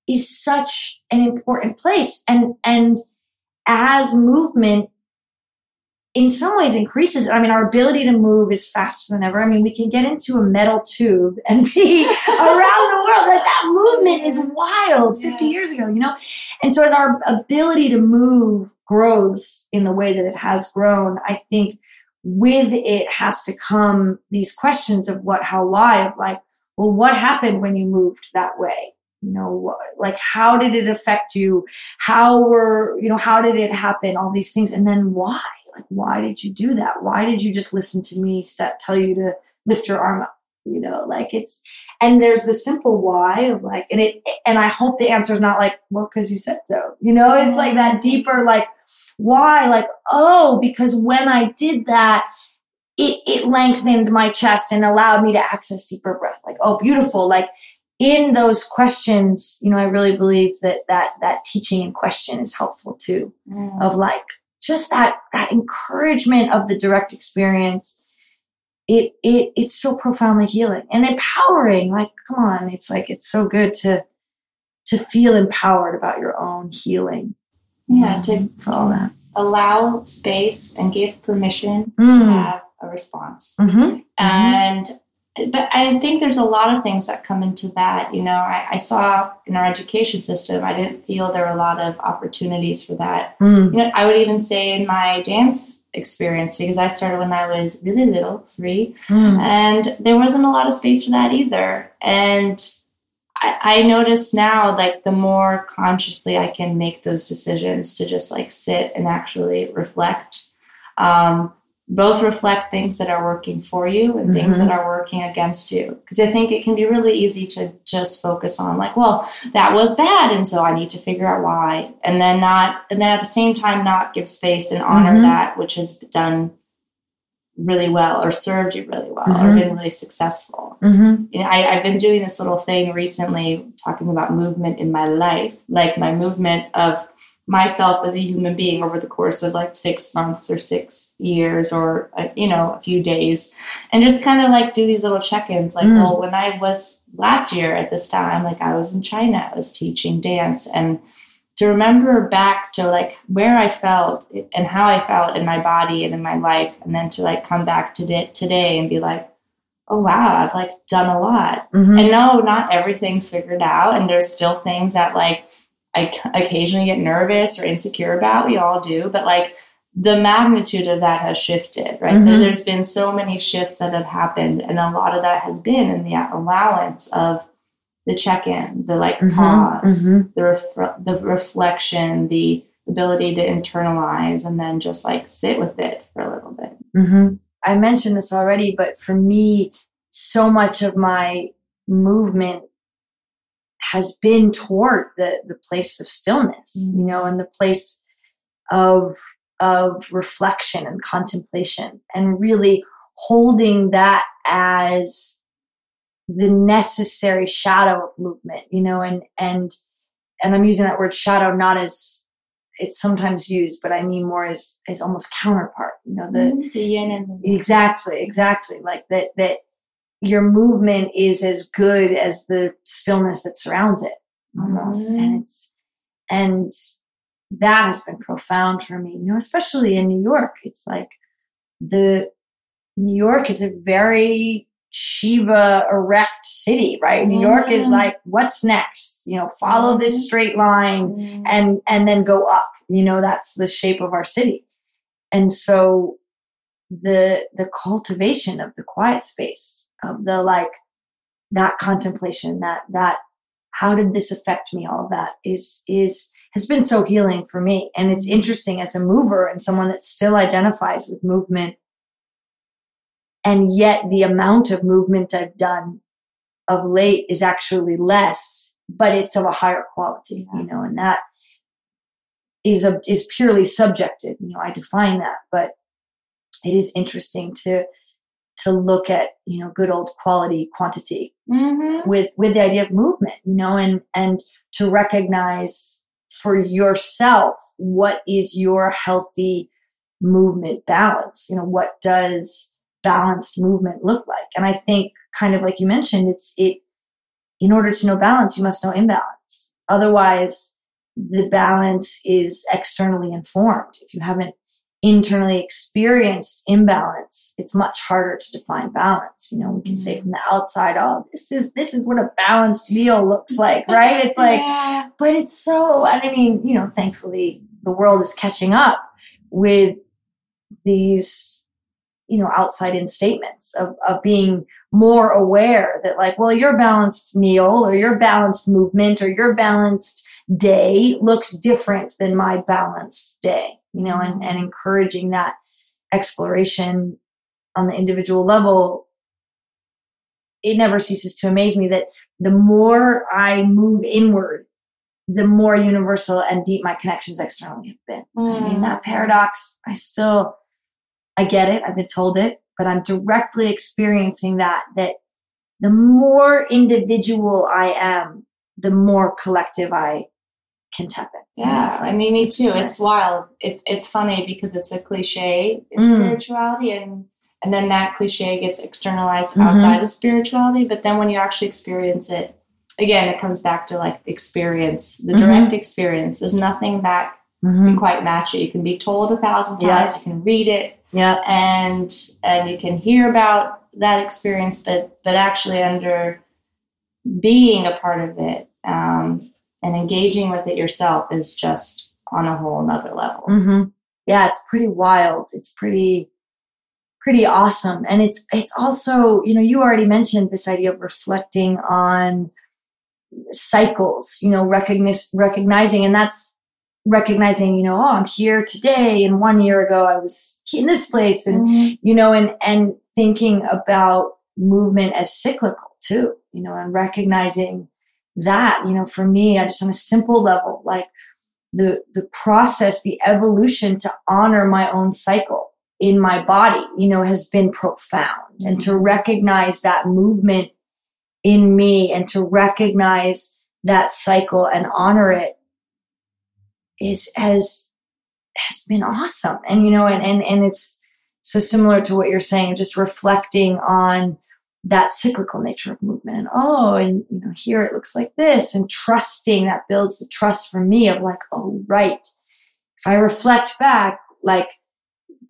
is such an important place. And, and as movement, in some ways increases. I mean, our ability to move is faster than ever. I mean, we can get into a metal tube and be [LAUGHS] around the world. Like that movement is wild 50 yeah. years ago, you know? And so as our ability to move grows in the way that it has grown, I think with it has to come these questions of what, how, why, of like, well, what happened when you moved that way? You know, like how did it affect you? How were, you know, how did it happen? All these things. And then why? like why did you do that why did you just listen to me set, tell you to lift your arm up you know like it's and there's the simple why of like and it and i hope the answer is not like well because you said so you know it's like that deeper like why like oh because when i did that it, it lengthened my chest and allowed me to access deeper breath like oh beautiful like in those questions you know i really believe that that that teaching and question is helpful too mm. of like just that that encouragement of the direct experience it it it's so profoundly healing and empowering like come on it's like it's so good to to feel empowered about your own healing yeah to for all that allow space and give permission mm. to have a response mm-hmm. and but I think there's a lot of things that come into that. You know, I, I, saw in our education system, I didn't feel there were a lot of opportunities for that. Mm. You know, I would even say in my dance experience, because I started when I was really little, three, mm. and there wasn't a lot of space for that either. And I, I notice now, like, the more consciously I can make those decisions to just like sit and actually reflect. Um, both reflect things that are working for you and mm-hmm. things that are working against you. Because I think it can be really easy to just focus on, like, well, that was bad. And so I need to figure out why. And then not, and then at the same time, not give space and honor mm-hmm. that which has done really well or served you really well mm-hmm. or been really successful. Mm-hmm. You know, I, I've been doing this little thing recently talking about movement in my life, like my movement of myself as a human being over the course of like six months or six years or uh, you know a few days and just kind of like do these little check-ins like mm. well when i was last year at this time like i was in china i was teaching dance and to remember back to like where i felt and how i felt in my body and in my life and then to like come back to it today and be like oh wow i've like done a lot mm-hmm. and no not everything's figured out and there's still things that like I occasionally get nervous or insecure about. We all do, but like the magnitude of that has shifted, right? Mm-hmm. There's been so many shifts that have happened, and a lot of that has been in the allowance of the check-in, the like mm-hmm. pause, mm-hmm. the ref- the reflection, the ability to internalize, and then just like sit with it for a little bit. Mm-hmm. I mentioned this already, but for me, so much of my movement has been toward the the place of stillness mm-hmm. you know and the place of of reflection and contemplation and really holding that as the necessary shadow of movement you know and and and i'm using that word shadow not as it's sometimes used but i mean more as as almost counterpart you know the, mm-hmm. the yin and the exactly exactly like that that your movement is as good as the stillness that surrounds it almost mm-hmm. and it's and that has been profound for me you know especially in new york it's like the new york is a very shiva erect city right new york is mm-hmm. like what's next you know follow this mm-hmm. straight line mm-hmm. and and then go up you know that's the shape of our city and so the the cultivation of the quiet space of the like that contemplation that that how did this affect me all of that is is has been so healing for me and it's interesting as a mover and someone that still identifies with movement and yet the amount of movement i've done of late is actually less but it's of a higher quality you know and that is a is purely subjective you know i define that but it is interesting to to look at you know good old quality quantity mm-hmm. with with the idea of movement you know and and to recognize for yourself what is your healthy movement balance you know what does balanced movement look like and i think kind of like you mentioned it's it in order to know balance you must know imbalance otherwise the balance is externally informed if you haven't internally experienced imbalance, it's much harder to define balance. You know, we can say mm-hmm. from the outside, oh, this is this is what a balanced meal looks like, right? It's like, yeah. but it's so. and I mean, you know, thankfully the world is catching up with these, you know, outside in statements of of being more aware that like, well, your balanced meal or your balanced movement or your balanced day looks different than my balanced day you know, and, and encouraging that exploration on the individual level, it never ceases to amaze me that the more I move inward, the more universal and deep my connections externally have been. Mm. I mean, that mm. paradox, I still, I get it. I've been told it, but I'm directly experiencing that, that the more individual I am, the more collective I can tap in. Yeah, like, I mean, me too. It's, wild. It's it's funny because it's a cliche in mm. spirituality, and and then that cliche gets externalized mm-hmm. outside of spirituality. But then when you actually experience it, again, it comes back to like experience, the mm-hmm. direct experience. There's nothing that mm-hmm. can quite match it. You can be told a thousand times. Yeah. You can read it. Yeah, and and you can hear about that experience, but but actually under being a part of it um, and engaging with it yourself is just on a whole nother level. Mm-hmm. Yeah, it's pretty wild. It's pretty pretty awesome, and it's it's also you know you already mentioned this idea of reflecting on cycles. You know, recognize, recognizing, and that's recognizing you know oh i'm here today and one year ago i was in this place and Mm-hmm. you know and and thinking about movement as cyclical too you know and recognizing that you know for me i just on a simple level like the the process the evolution to honor my own cycle in my body you know has been profound and to recognize that movement in me and to recognize that cycle and honor it is has has been awesome. And you know and and, and it's so similar to what you're saying just reflecting on that cyclical nature of movement. And oh and you know here it looks like this and trusting that builds the trust for me of like oh right. If i reflect back like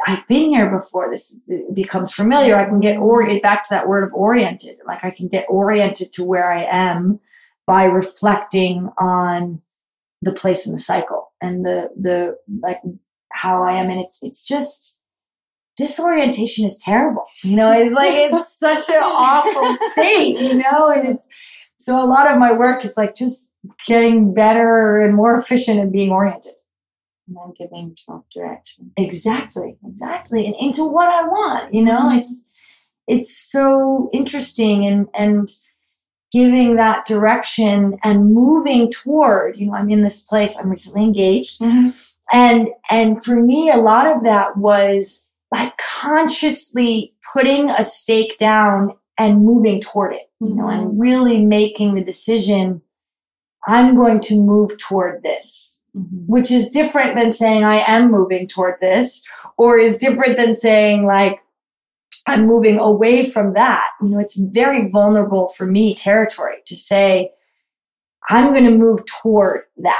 i've been here before this becomes familiar. I can get or back to that word of oriented like i can get oriented to where i am by reflecting on the place in the cycle and the the like how i am and it's it's just disorientation is terrible. [LAUGHS] You know, it's like it's [LAUGHS] such an awful state, you know, and it's so a lot of my work is like just getting better and more efficient and being oriented. And then giving yourself direction. Exactly, exactly. And into what I want, you know, mm-hmm. it's it's so interesting and and giving that direction and moving toward, you know, I'm in this place, I'm recently engaged. And and for me, a lot of that was like consciously putting a stake down and moving toward it, you know, and really making the decision, I'm going to move toward this, Mhm. which is different than saying I am moving toward this, or is different than saying like I'm moving away from that. You know, it's very vulnerable for me territory to say, I'm going to move toward that.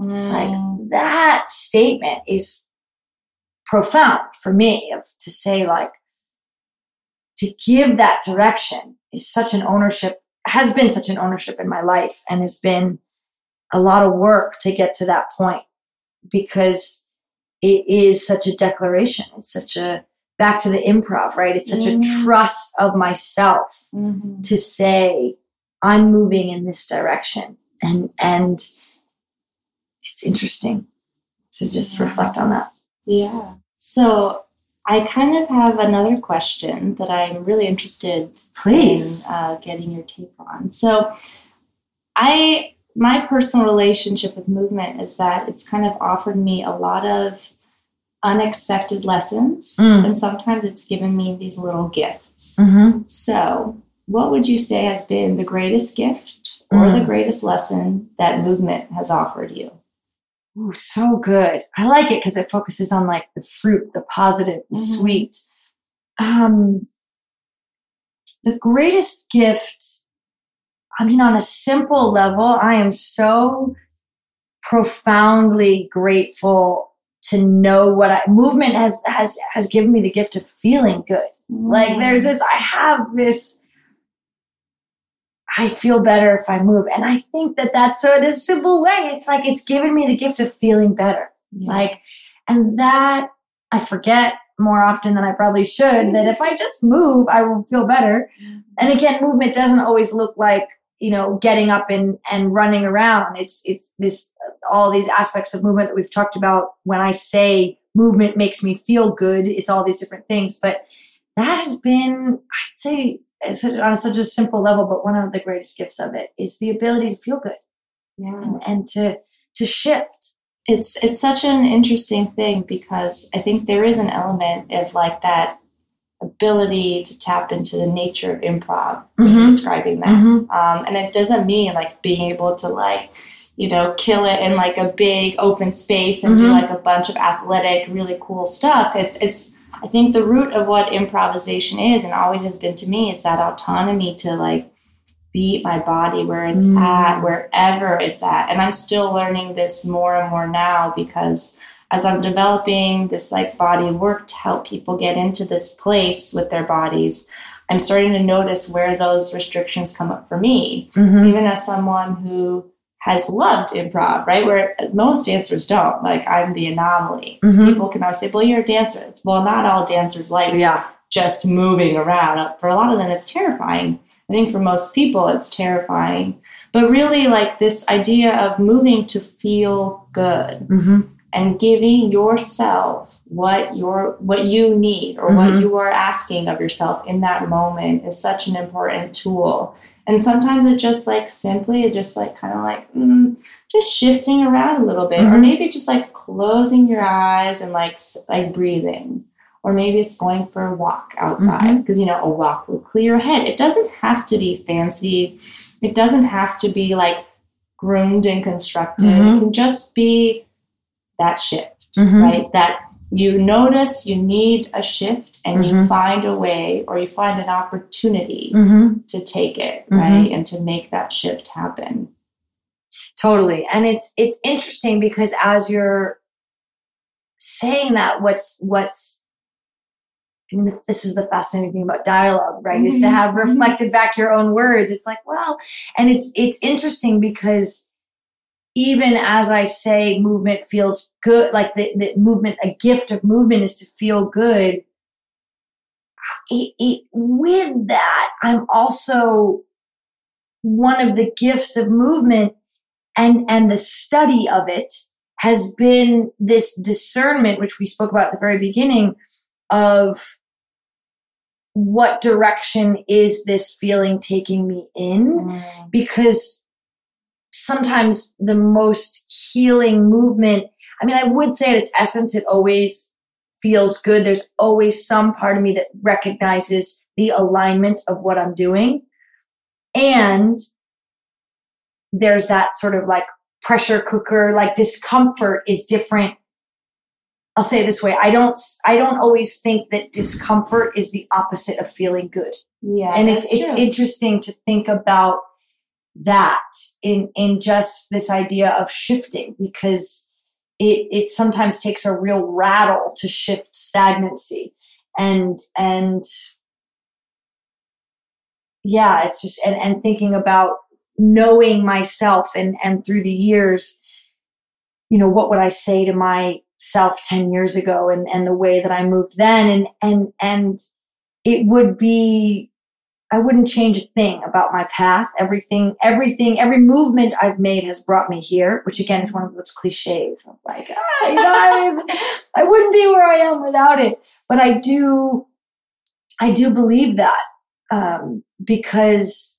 It's like Mm. that statement is profound for me of to say like to give that direction is such an ownership has been such an ownership in my life and has been a lot of work to get to that point because it is such a declaration it's such a back to the improv right it's such Mm. a trust of myself Mhm. to say i'm moving in this direction and and it's interesting to just Yeah. reflect on that Yeah. So I kind of have another question that I'm really interested please in uh, getting your take on. So I my personal relationship with movement is that it's kind of offered me a lot of unexpected lessons Mm. and sometimes it's given me these little gifts. mm-hmm. So, what would you say has been the greatest gift or the Mm. greatest lesson that movement has offered you? Ooh, so good i like it because it focuses on like the fruit the positive the Mhm. sweet um the greatest gift i mean on a simple level i am so profoundly grateful to know what I movement has has has given me the gift of feeling good. Like mm. there's this I have this I feel better if I move. And I think that that's so in a simple way. It's like it's given me the gift of feeling better. Yeah. Like, and that I forget more often than I probably should that if I just move, I will feel better. Mm-hmm. And again, movement doesn't always look like, you know, getting up and, and running around. It's, it's this, all these aspects of movement that we've talked about. When I say movement makes me feel good, it's all these different things. But that has been, I'd say, on such a simple level, but one of the greatest gifts of it is the ability to feel good yeah. and, and to, to shift. it's it's such an interesting thing because I think there is an element of like that ability to tap into the nature of improv. Mhm. Describing that, um, and it doesn't mean like being able to like you know kill it in like a big open space and do Mhm. like a bunch of athletic, really cool stuff. It's it's I think the root of what improvisation is and always has been to me. It's that autonomy to like beat my body where it's Mm. at, wherever it's at. And I'm still learning this more and more now because as I'm developing this like body work to help people get into this place with their bodies, I'm starting to notice where those restrictions come up for me, Mhm. even as someone who has loved improv, right? Where most dancers don't. Like I'm the anomaly. Mhm. People can always say, "Well, you're a dancer." Well, not all dancers like Yeah. just moving around. For a lot of them, it's terrifying. I think for most people, it's terrifying. But really, like this idea of moving to feel good hmm and giving yourself what your what you need or what Mhm. you are asking of yourself in that moment is such an important tool. And sometimes it's just like simply, just like kind of like mm, just shifting around a little bit, or Mhm. maybe just like closing your eyes and like like breathing, or maybe it's going for a walk outside because you know a walk will clear your head. It doesn't have to be fancy. It doesn't have to be like groomed and constructed. It can just be that shift, Mhm. right? That you notice you need a shift and you Mhm. find a way or you find an opportunity hmm to take it, Mhm. right? And to make that shift happen. Totally. And it's it's interesting because as you're saying that, what's what's I mean, this is the fascinating thing about dialogue, right? Is to Mhm. have Mhm. reflected back your own words. It's like, well, and it's it's interesting because even as I say movement feels good, like the, the movement, a gift of movement is to feel good. It, it, with that, I'm also one of the gifts of movement and and the study of it has been this discernment which we spoke about at the very beginning of what direction is this feeling taking me in mm. because sometimes the most healing movement i mean i would say at its essence it always feels good. There's always some part of me that recognizes the alignment of what i'm doing. And there's that sort of like pressure cooker like discomfort is different. I'll say it this way i don't i don't always think that discomfort is the opposite of feeling good. Yeah, and it's it's true. interesting to think about that in in just this idea of shifting because it it sometimes takes a real rattle to shift stagnancy. And and yeah it's just and and thinking about knowing myself and and through the years you know what would i say to myself 10 years ago and and the way that i moved then? And and and it would be I wouldn't change a thing about my path. Everything, everything, every movement I've made has brought me here, which again is one of those cliches of like, ah, you I, I wouldn't be where I am without it. But I do, I do believe that um, because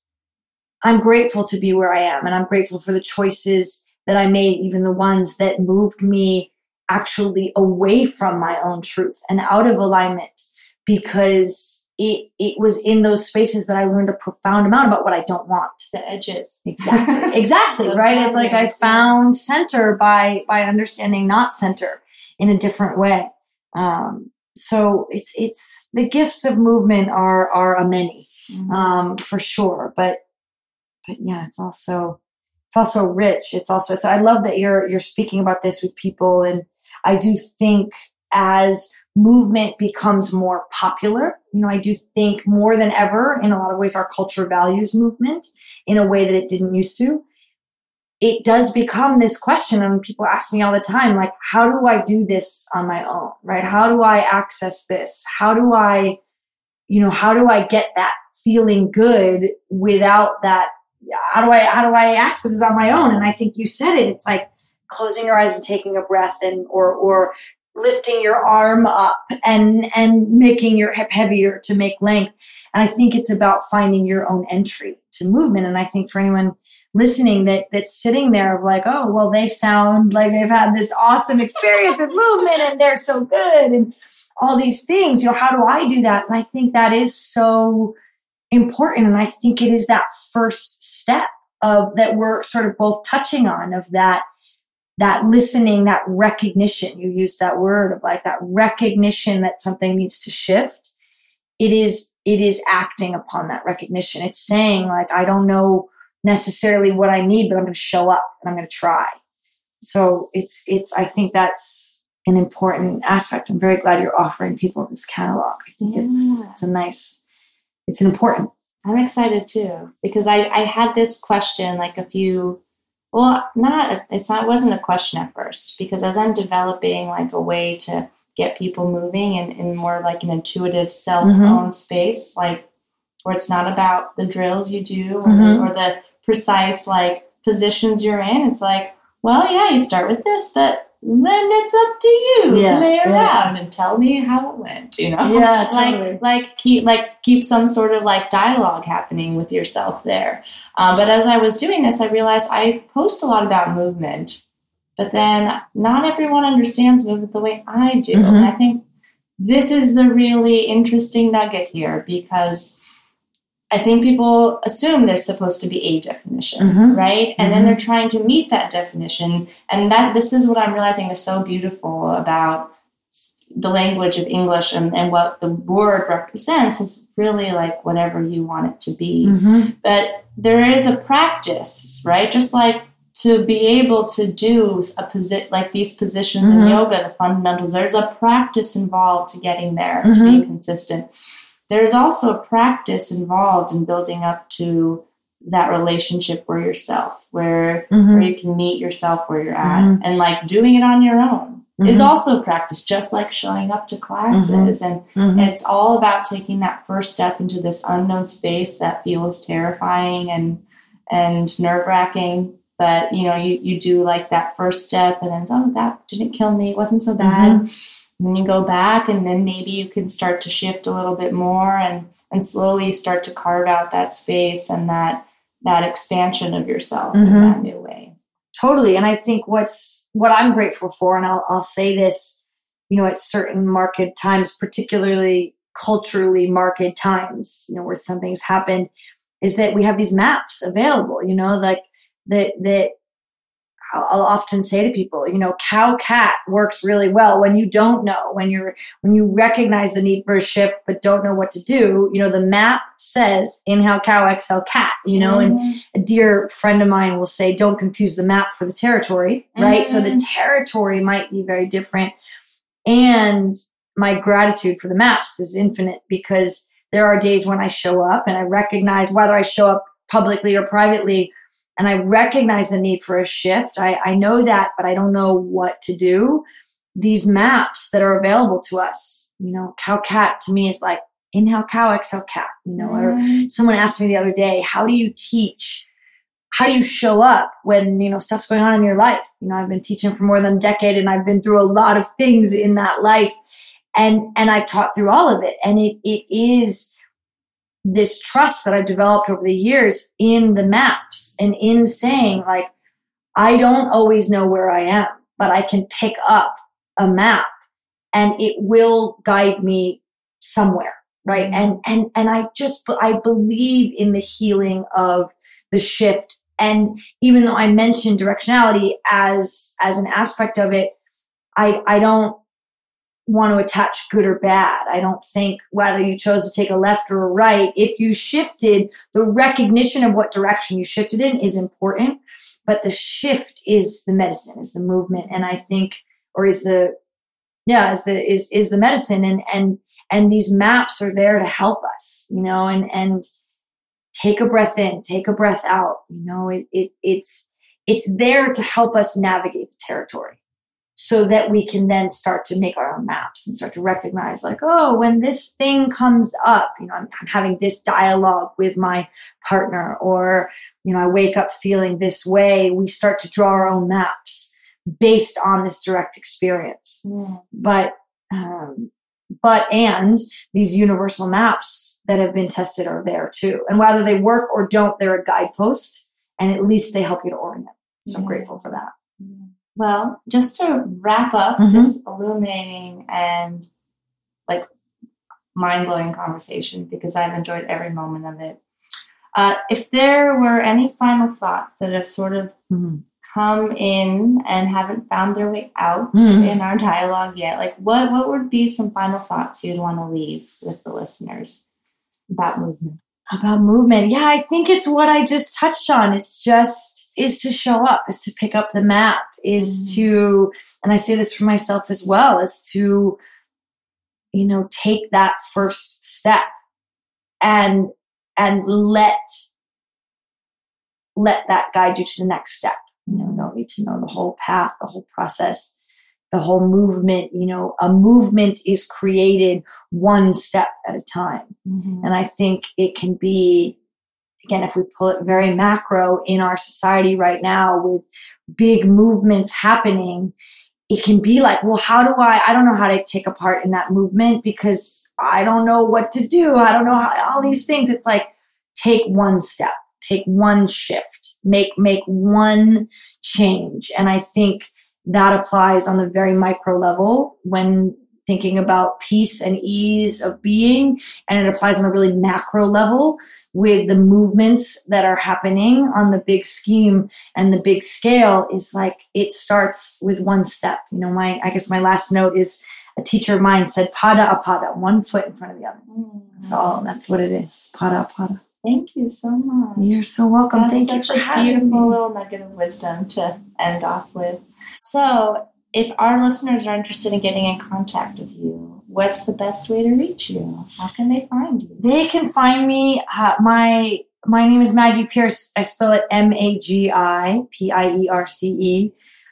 I'm grateful to be where I am, and I'm grateful for the choices that I made, even the ones that moved me actually away from my own truth and out of alignment because it it was in those spaces that I learned a profound amount about what I don't want. the edges. Exactly. [LAUGHS] Exactly, right? It's like I found center by by understanding not center in a different way. Um, so it's it's the gifts of movement are are a many Mhm. um, for sure. But but yeah, it's also it's also rich. It's also it's. I love that you're you're speaking about this with people, and I do think as movement becomes more popular, you know, I do think more than ever, in a lot of ways, our culture values movement in a way that it didn't used to. It does become this question, and people ask me all the time, like, how do I do this on my own, right? How do I access this? How do I you know how do i get that feeling good without that how do i how do i access this on my own and i think you said it it's like closing your eyes and taking a breath and or or lifting your arm up and and making your hip heavier to make length. And i think it's about finding your own entry to movement. And i think for anyone listening that that's sitting there of like oh well they sound like they've had this awesome experience with movement and they're so good and all these things you know how do i do that? And i think that is so important. And i think it is that first step of that we're sort of both touching on of that that listening that recognition you used that word of like that recognition that something needs to shift. It is it is acting upon that recognition. It's saying like i don't know necessarily what i need but i'm going to show up and i'm going to try. So it's it's i think that's an important aspect. I'm very glad you're offering people this catalog. I think it's it's a nice it's an important. I'm excited too because I, I had this question like a few well not it's not it wasn't a question at first because as I'm developing like a way to get people moving in, in more like an intuitive self-owned Mm-hmm. space like where it's not about the drills you do or, the, Mhm. or the precise like positions you're in it's like well yeah you start with this but then it's up to you Yeah, play yeah. around and tell me how it went you know Yeah, [LAUGHS] totally. like like keep like keep some sort of like dialogue happening with yourself there um, but as i was doing this i realized i post a lot about movement but then not everyone understands movement the way i do Mhm. and i think this is the really interesting nugget here because i think people assume there's supposed to be a definition Mhm. right and Mhm. then they're trying to meet that definition and that this is what i'm realizing is so beautiful about the language of english and, and what the word represents is really like whatever you want it to be Mhm. but there is a practice right just like to be able to do a posi- like these positions in Mhm. yoga the fundamentals there's a practice involved to getting there to Mhm. being consistent there's also a practice involved in building up to that relationship where yourself where where Mhm. you can meet yourself where you're at Mhm. and like doing it on your own is Mhm. also practice just like showing up to classes and Mhm. it's all about taking that first step into this unknown space that feels terrifying and and nerve wracking. But you know, you, you do like that first step and then oh that didn't kill me, it wasn't so bad. And then you go back and then maybe you can start to shift a little bit more and and slowly start to carve out that space and that that expansion of yourself in Mhm. that new way. totally and i think what's what i'm grateful for and i'll, I'll say this you know at certain market times particularly culturally market times you know where something's happened is that we have these maps available you know like that that I'll often say to people, you know, cow cat works really well when you don't know, when you're when you recognize the need for a shift but don't know what to do. You know, the map says inhale cow, exhale cat. You know, and Mhm. a dear friend of mine will say, don't confuse the map for the territory, right? So the Mhm. territory might be very different. And my gratitude for the maps is infinite because there are days when I show up and I recognize whether I show up publicly or privately and I recognize the need for a shift. I, I know that, but I don't know what to do. These maps that are available to us, you know, cow cat to me is like inhale cow, exhale cat, you know, or Mhm. someone asked me the other day how do you teach how do you show up when you know stuff's going on in your life you know i've been teaching for more than a decade and i've been through a lot of things in that life and and i've taught through all of it and it it is this trust that i've developed over the years in the maps and in saying like i don't always know where i am but i can pick up a map and it will guide me somewhere right? Mm-hmm. And and and i just i believe in the healing of the shift. And even though i mentioned directionality as as an aspect of it i i don't want to attach good or bad. I don't think whether you chose to take a left or a right if you shifted the recognition of what direction you shifted in is important but the shift is the medicine is the movement. And i think or is the yeah is the is is the medicine. And and and these maps are there to help us you know and and take a breath in take a breath out. You know it, it it's it's there to help us navigate the territory so that we can then start to make our own maps and start to recognize like oh when this thing comes up you know i'm, I'm having this dialogue with my partner or you know i wake up feeling this way we start to draw our own maps based on this direct experience. Yeah. but um, but and these universal maps that have been tested are there too. And whether they work or don't they're a guidepost and at least they help you to orient. So i'm grateful for that Well, just to wrap up Mhm. this illuminating and like mind blowing conversation, because I've enjoyed every moment of it. Uh, if there were any final thoughts that have sort of come in and haven't found their way out Mm. in our dialogue yet, like what what would be some final thoughts you'd want to leave with the listeners about movement? About movement yeah i think it's what i just touched on it's just is to show up is to pick up the map is Mhm. to and i say this for myself as well is to you know take that first step and and let let that guide you to the next step. You know, don't need to know the whole path, the whole process, the whole movement. You know, a movement is created one step at a time. Mhm. And I think it can be, again, if we pull it very macro in our society right now with big movements happening, it can be like, well, how do I? I don't know how to take a part in that movement because I don't know what to do. I don't know how, all these things. It's like, take one step, take one shift, make make one change. And I think that applies on the very micro level when thinking about peace and ease of being and it applies on a really macro level with the movements that are happening on the big scheme and the big scale is like it starts with one step. You know my i guess my last note is a teacher of mine said pada a pada one foot in front of the other. That's mm. all that's what it is. Pada a pada Thank you so much. you're so welcome That's thank you such for a having beautiful me little nugget of wisdom to end off with. So, if our listeners are interested in getting in contact with you, what's the best way to reach you? How can they find you? they can find me uh, my my name is magi pierce i spell it m-a-g-i-p-i-e-r-c-e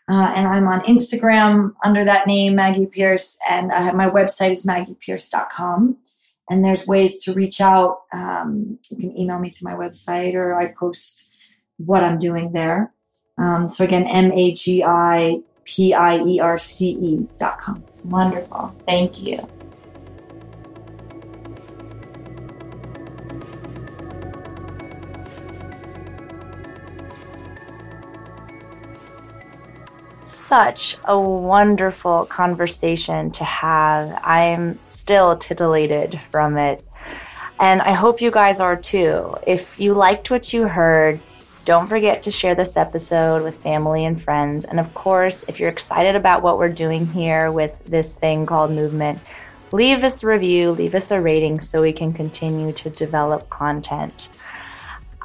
uh, and i'm on instagram under that name magi pierce and I my website is magipierce.com and there's ways to reach out um, you can email me through my website or i post what i'm doing there um, so again m-a-g-i-p-i-e-r-c-e dot com Wonderful. Thank you. Such a wonderful conversation to have. I'm still titillated from it. And I hope you guys are too. If you liked what you heard, don't forget to share this episode with family and friends. And of course, if you're excited about what we're doing here with this thing called movement, leave us a review, leave us a rating so we can continue to develop content.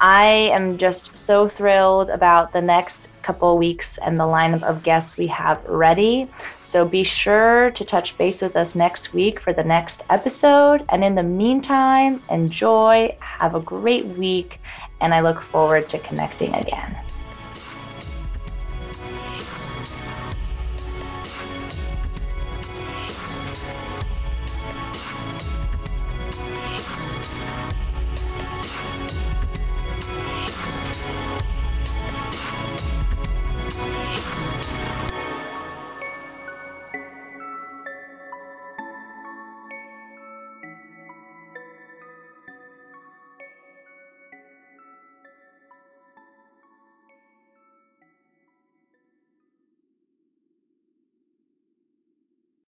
I am just so thrilled about the next couple weeks and the lineup of guests we have ready. So be sure to touch base with us next week for the next episode. And in the meantime, enjoy, have a great week, and I look forward to connecting again.